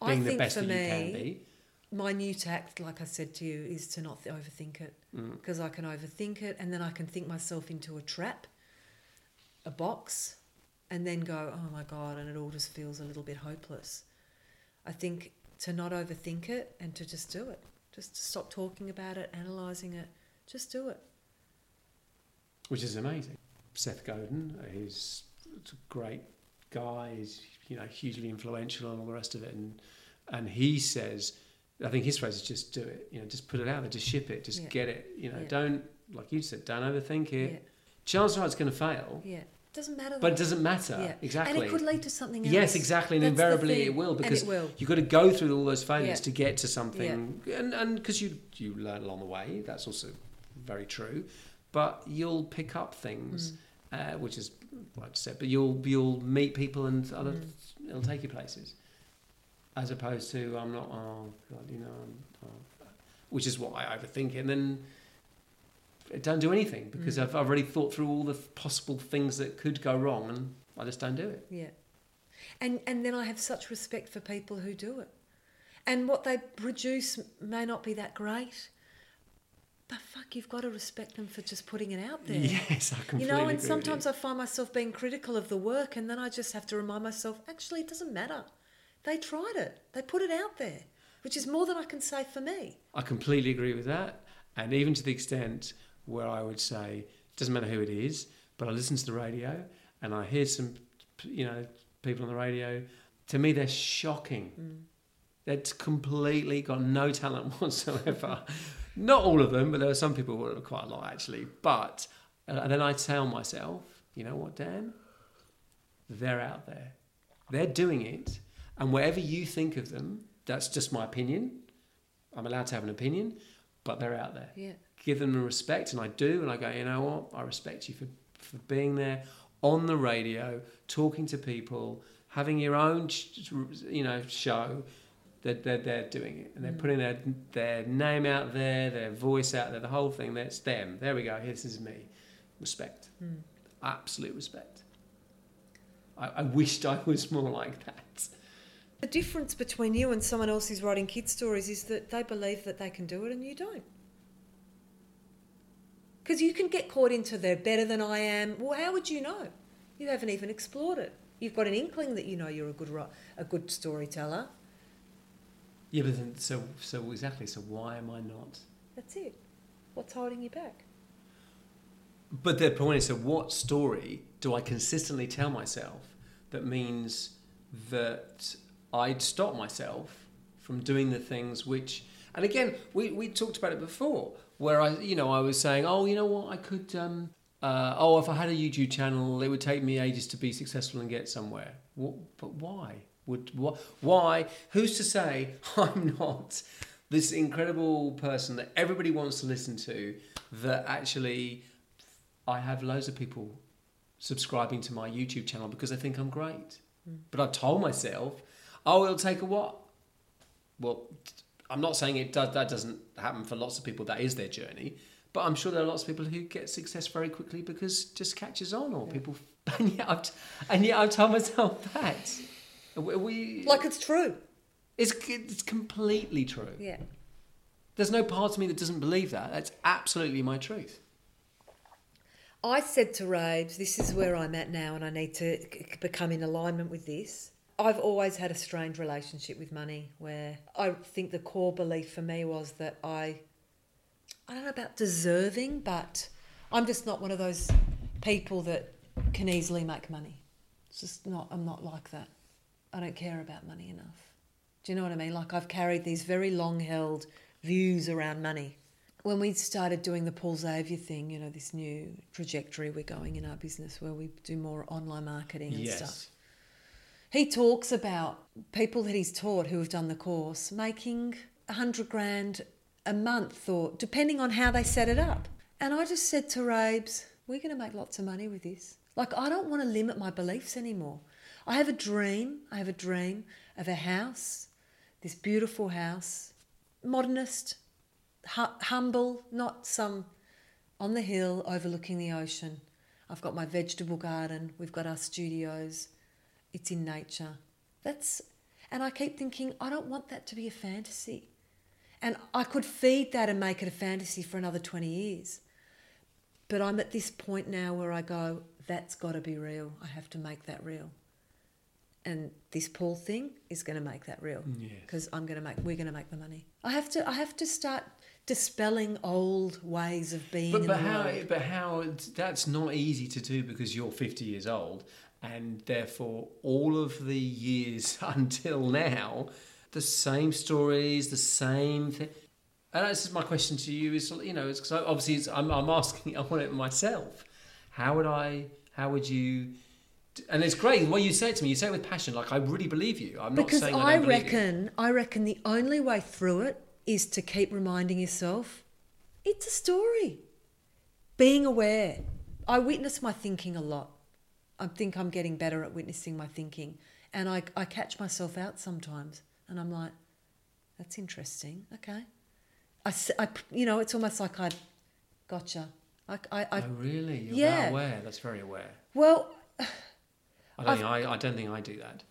I being the think best that you can me, be. my new tact, like I said to you, is to not th- overthink it Mm. because I can overthink it, and then I can think myself into a trap, a box, and then go, oh my god, and it all just feels a little bit hopeless. I think to not overthink it and to just do it, just to stop talking about it, analysing it, just do it. which is amazing. Seth Godin, he's a great guy. He's you know hugely influential and all the rest of it. And and he says, I think his phrase is just do it. You know, just put it out there, just ship it, just Yeah. get it. You know, Yeah. don't like you said, don't overthink it. Yeah, Chances are it's going to fail, yeah. It doesn't matter. but it doesn't matter Yeah. exactly. And it could lead to something else. Yes, exactly, and That's invariably it will because it will. you've got to go through all those failures to get to something, and and because you you learn along the way. That's also very true, but you'll pick up things, Mm. uh, which is what I said. But you'll you'll meet people and other Mm. it'll take you places, as opposed to I'm not. Oh God, you know, I'm, oh, which is what I overthink, It. and then it don't do anything because mm. I've I've already thought through all the possible things that could go wrong, and I just don't do it. Yeah. And and then I have such respect for people who do it. And what they produce may not be that great. But fuck, you've got to respect them for just putting it out there. (laughs) Yes, I completely You know, and sometimes. I find myself being critical of the work, and then I just have to remind myself actually, it doesn't matter. They tried it, they put it out there, which is more than I can say for me. I completely agree with that, and even to the extent where I would say it doesn't matter who it is, but I listen to the radio and I hear some, you know, people on the radio. To me, they're shocking. They're completely got no talent (laughs) whatsoever. Not all of them, but there are some people who are quite a lot actually. But uh, and then I tell myself, you know what, Dan? They're out there. They're doing it, and whatever you think of them, that's just my opinion. I'm allowed to have an opinion, but they're out there. Yeah. Give them the respect, and I do, and I go, you know what? I respect you for, for being there on the radio, talking to people, having your own, you know, show. They're, they're, they're doing it, and they're mm. putting their their name out there, their voice out there, the whole thing. That's them. There we go. This is me. Respect, mm. absolute respect. I, I wished I was more like that. The difference between you and someone else who's writing kid stories is that they believe that they can do it and you don't. Because you can get caught into they're better than I am. Well, how would you know? You haven't even explored it. You've got an inkling that you know you're a good a good storyteller. Yeah, but then, so so exactly. So why am I not? That's it. What's holding you back? But the point is, so what story do I consistently tell myself that means that I'd stop myself from doing the things which, and again, we, we talked about it before, where I, you know, I was saying, oh, you know what, I could, um, uh, oh, if I had a YouTube channel, it would take me ages to be successful and get somewhere. What, but why? Would wh- why? Who's to say (laughs) I'm not this incredible person that everybody wants to listen to? That actually I have loads of people subscribing to my YouTube channel because they think I'm great. But I've told myself, oh, it'll take a what? Well, I'm not saying it does, that doesn't happen for lots of people. That is their journey. But I'm sure there are lots of people who get success very quickly because it just catches on, or people. (laughs) And yet, I've, and yet I've told myself that. We, Like it's true. it's it's completely true. Yeah. There's no part of me that doesn't believe that. That's absolutely my truth. I said to Rabes, this is where I'm at now, and I need to become in alignment with this. I've always had a strange relationship with money where I think the core belief for me was that I, I don't know about deserving, but I'm just not one of those people that can easily make money. It's just not, I'm not like that. I don't care about money enough. Do you know what I mean? Like I've carried these very long held views around money. When we started doing the Paul Xavier thing, you know, this new trajectory we're going in our business where we do more online marketing and stuff. He talks about people that he's taught who have done the course making a hundred grand a month or depending on how they set it up. And I just said to Rabes, we're going to make lots of money with this. Like, I don't want to limit my beliefs anymore. I have a dream. I have a dream of a house, this beautiful house, modernist, hu- humble, not some on the hill overlooking the ocean. I've got my vegetable garden. We've got our studios. It's in nature. That's, and I keep thinking, I don't want that to be a fantasy. And I could feed that and make it a fantasy for another 20 years. But I'm at this point now where I go, that's got to be real. I have to make that real. And this Paul thing is going to make that real mm, Yes. because I'm going to make. We're going to make the money. I have to. I have to start dispelling old ways of being. But, but the how? world. But how? That's not easy to do because you're 50 years old, and therefore all of the years (laughs) until now, the same stories, the same thing. And that's just my question to you: is you know, it's because obviously it's, I'm, I'm asking, (laughs) I want it myself. How would I? How would you? And it's great. What you say to me, you say it with passion. Like I really believe you. I'm not because saying I, I, don't believe you. reckon, I reckon the only way through it is to keep reminding yourself, it's a story. Being aware. I witness my thinking a lot. I think I'm getting better at witnessing my thinking, and I I catch myself out sometimes, and I'm like, that's interesting. Okay, I, I you know, it's almost like I, gotcha. I, I, I oh, really? You're yeah. aware. That's very aware. well, (sighs) I don't, think I, I don't think I do that.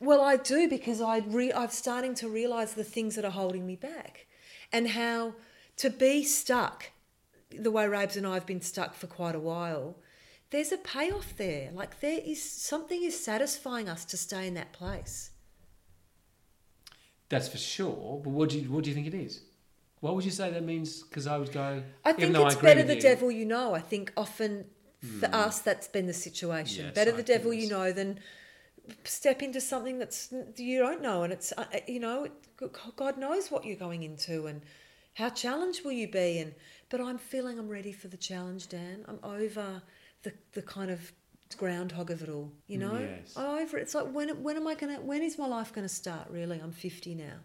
Well, I do because I re- I'm starting to realize the things that are holding me back, and how to be stuck, the way Rabes and I have been stuck for quite a while. There's a payoff there. Like there is something is satisfying us to stay in that place. That's for sure. But what do you what do you think it is? What would you say that means? Because I would go. I think it's I better the you, devil you know. I think often for us that's been the situation. Yes, better I the devil you know than step into something that's you don't know, and it's uh, uh, you know God knows what you're going into and how challenged will you be. And but I'm feeling I'm ready for the challenge, Dan. I'm over the the kind of groundhog of it all. You know, Yes. I'm over it. It's like when when am I gonna? When is my life gonna start? Really, I'm 50 now.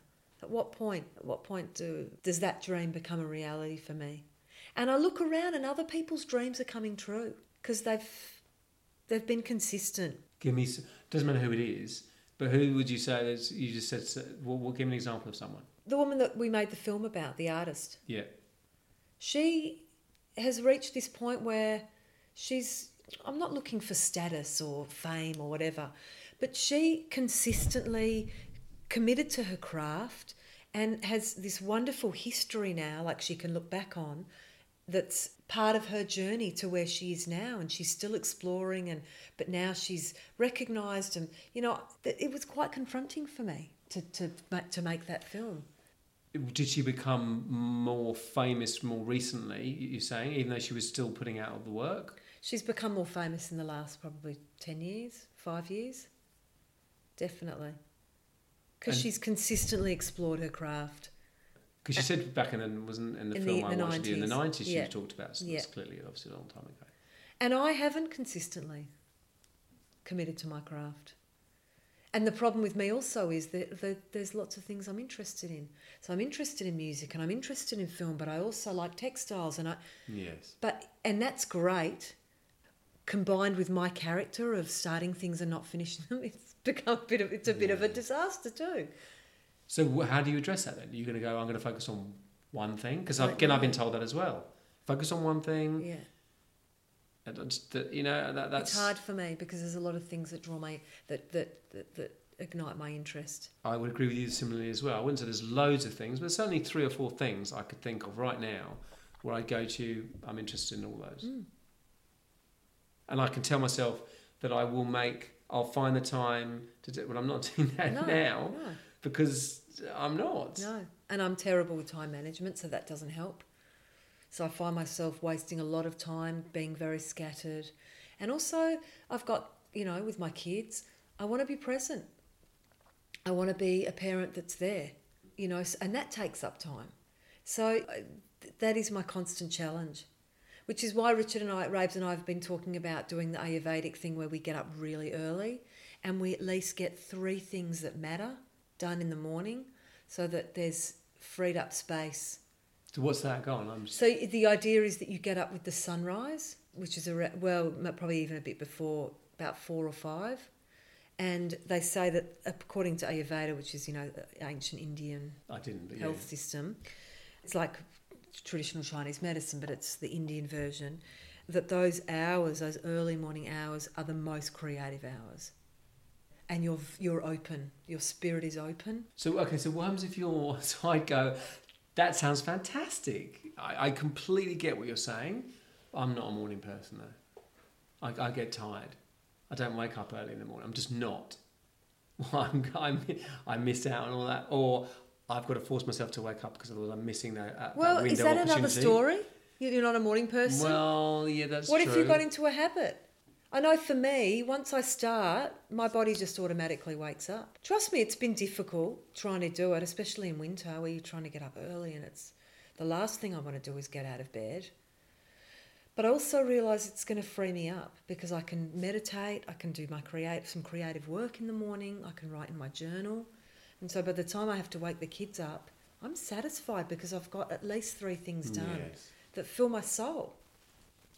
At what point? At what point do does that dream become a reality for me? And I look around, and other people's dreams are coming true because they've they've been consistent. Give me. Doesn't matter who it is, but who would you say? Is, you just said. Well, well, give me an example of someone. The woman that we made the film about, the artist, Yeah. she has reached this point where she's I'm not looking for status or fame or whatever, but she consistently committed to her craft and has this wonderful history now like she can look back on that's part of her journey to where she is now and she's still exploring and but now she's recognized and you know it was quite confronting for me to to to make that film Did she become more famous more recently? You're saying, even though she was still putting out the work. She's become more famous in the last probably 10 years, five years. Definitely. Because she's consistently explored her craft. Because she said back in the wasn't in the In film the- I the watched with you, in the 90s, nineties she yeah. talked about. So Yeah. clearly obviously a long time ago. And I haven't consistently committed to my craft. And the problem with me also is that, that there's lots of things I'm interested in. So I'm interested in music and I'm interested in film, but I also like textiles and I Yes. but and that's great. Combined with my character of starting things and not finishing them, (laughs) it's become a bit of it's a bit of a disaster too. So how do you address that then? Are You're going to go. I'm going to focus on one thing because again I've been told that as well. Focus on one thing. Yeah. and just- you know that, that's it's hard for me because there's a lot of things that draw my that that that, that ignite my interest. I would agree with you similarly as well. I wouldn't say there's loads of things, but certainly three or four things I could think of right now where I go to. I'm interested in all those, Mm. And I can tell myself that I will make. I'll find the time to do. But I'm not (laughs) doing that No, now no, because I'm not. no, and I'm terrible with time management, so that doesn't help. So I find myself wasting a lot of time, being very scattered, and also I've got you know with my kids, I want to be present. I want to be a parent that's there, you know, and that takes up time. So uh, that is my constant challenge, which is why Richard and I, Rabes and I, have been talking about doing the Ayurvedic thing where we get up really early and we at least get three things that matter done in the morning so that there's freed up space. So what's that gone? I'm just, So the idea is that you get up with the sunrise, which is a well, probably even a bit before, about four or five. And they say that according to Ayurveda, which is you know ancient Indian I didn't. But yeah. health system. It's like traditional Chinese medicine, but it's the Indian version. That those hours, those early morning hours, are the most creative hours, and you're you're open. Your spirit is open. So okay, so what happens if you're? (laughs) So I go. That sounds fantastic. I, I completely get what you're saying. I'm not a morning person though. I, I get tired. I don't wake up early in the morning. I'm just not. (laughs) I'm, I'm, I miss out on all that, or I've got to force myself to wake up because otherwise I'm missing that. Uh, that Well, that is that another story? You- You're not a morning person. Well, yeah, that's what true. if you got into a habit? I know for me, once I start, my body just automatically wakes up. Trust me, it's been difficult trying to do it, especially in winter where you're trying to get up early and it's the last thing I want to do is get out of bed. But I also realise it's going to free me up because I can meditate, I can do my create some creative work in the morning, I can write in my journal. And so by the time I have to wake the kids up, I'm satisfied because I've got at least three things done Yes. that fill my soul.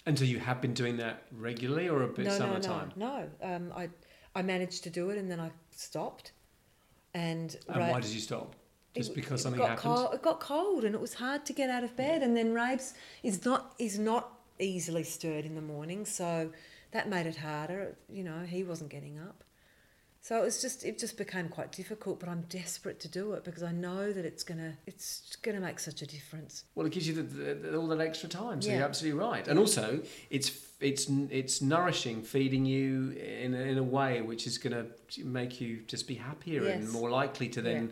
And so you have been doing that regularly, or a bit no, some no, no, no. Um, I I managed to do it and then I stopped. And, And Ra- why did you stop? Just it- because it something got happened? Cold, it got cold and it was hard to get out of bed. And then Rabes is not is not easily stirred in the morning, so that made it harder. You know, he wasn't getting up. So it was just it just became quite difficult, but I'm desperate to do it because I know that it's gonna it's gonna make such a difference. Well, it gives you the, the, the- all that extra time, so Yeah. you're absolutely right. And also, it's it's it's nourishing, feeding you in a, in a way which is going to make you just be happier and more likely to then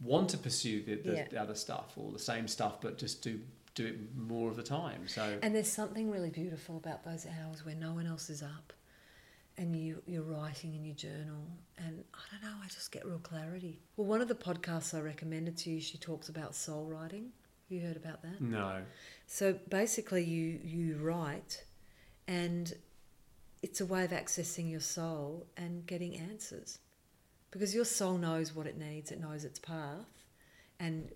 want to pursue the, the, Yeah. the other stuff or the same stuff, but just do do it more of the time. So And there's something really beautiful about those hours where no one else is up and you, you're writing in your journal. And I don't know, I just get real clarity. Well, one of the podcasts I recommended to you, she talks about soul writing. You heard about that? no, So basically, you, you write and it's a way of accessing your soul and getting answers. Because your soul knows what it needs, it knows its path. And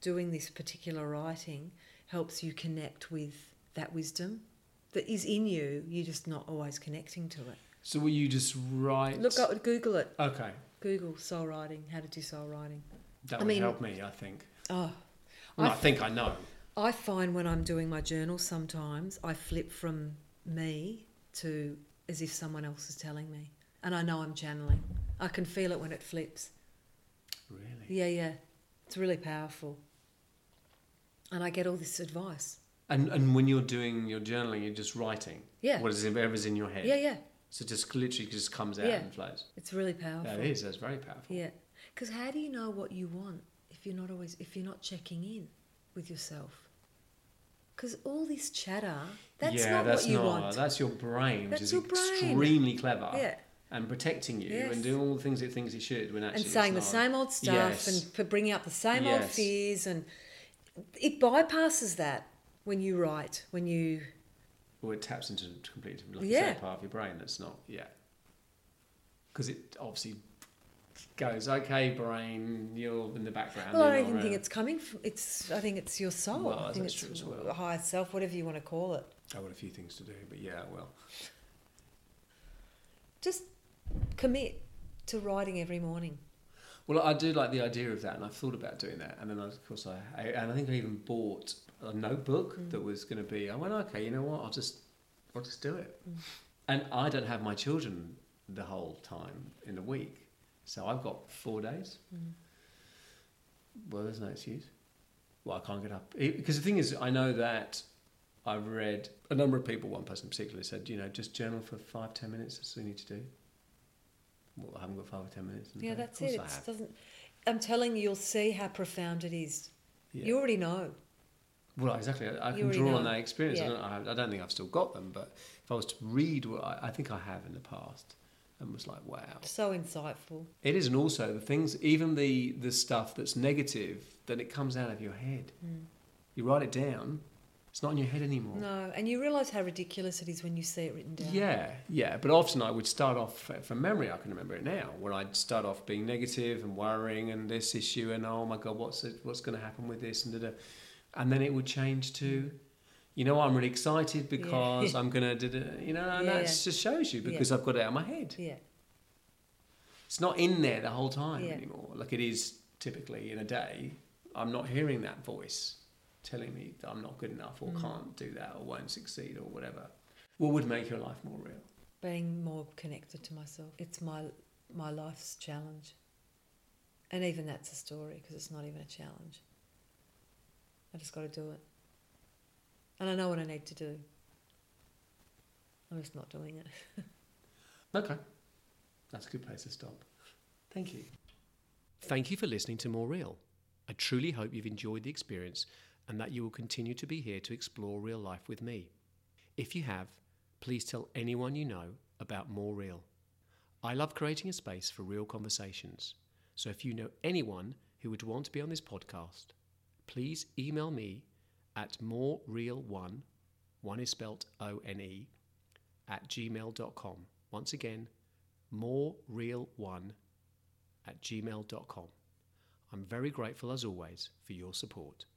doing this particular writing helps you connect with that wisdom that is in you. You're just not always connecting to it. So will you just write? Look, up, Google it. Okay, Google soul writing, how to do soul writing. that I would mean- help me. I think. Oh, Well, I I think I know. I find when I'm doing my journal sometimes I flip from me to as if someone else is telling me. And I know I'm channeling. I can feel it when it flips. Really. Yeah, yeah. It's really powerful. And I get all this advice. And and when you're doing your journaling, you're just writing. Yeah. What is whatever's in your head. Yeah, yeah. So it just literally just comes out Yeah. and flows. It's really powerful. That is. That's very powerful. Yeah. Because how do you know what you want if you're not always if you're not checking in with yourself? Because all this chatter, that's yeah, not that's what you not. want. That's your brain, which That's is your brain. extremely clever. Yeah. And protecting you Yes. and doing all the things it thinks it should when actually and saying the same old stuff Yes. and p- bringing up the same old fears and it bypasses that when you write when you Or it taps into a completely different like Yeah. part of your brain that's not. Yeah. Because it obviously goes, okay, brain, you're in the background. well i don't even think it's coming from it's i think it's your soul Well, i think it's true as well. higher self whatever you want to call it I've got a few things to do, but yeah, well. just commit to writing every morning Well, I do like the idea of that, and I've thought about doing that. And then, of course, I, I and I think I even bought a notebook Mm. that was going to be. I went, okay, you know what? I'll just, I'll just do it. Mm. And I don't have my children the whole time in the week, so I've got four days. Mm. Well, there's no excuse. Well, I can't get up because the thing is, I know that I've read a number of people. One person particularly said, you know, just journal for five, ten minutes. That's all you need to do. Well, I haven't got five or ten minutes. yeah day. That's it it doesn't i'm telling you you'll see how profound it is Yeah. you already know Well, exactly. I, I can draw on that experience. I, don't, I, I don't think I've still got them, but if I was to read what I, I think I have in the past, and was like, wow, so insightful it is. And also the things, even the the stuff that's negative, then it comes out of your head. Mm. You write it down. It's not in your head anymore. no and you realize how ridiculous it is when you see it written down Yeah, yeah. But often I would start off from memory. I can remember it now, where I'd start off being negative and worrying and this issue and oh my god, what's it, what's going to happen with this and da, da. And then it would change to, you know, I'm really excited because I'm going to, do it. you know, and Yeah, that yeah. just shows you because I've got it out of my head. yeah It's not in there the whole time Yeah. anymore, like it is typically in a day. I'm not hearing that voice telling me that I'm not good enough or Mm. can't do that or won't succeed or whatever. What would make your life more real? being more connected to myself. It's my my life's challenge, and even that's a story because it's not even a challenge. I just got to do it, and I know what I need to do. I'm just not doing it. (laughs) Okay. That's a good place to stop. Thank you. Thank you for listening to More Real. I truly hope you've enjoyed the experience and that you will continue to be here to explore real life with me. If you have, please tell anyone you know about More Real. I love creating a space for real conversations. So if you know anyone who would want to be on this podcast, please email me at morereal1, one is spelt O N E, at gmail.com. Once again, morereal1 at gmail.com. I'm very grateful as always for your support.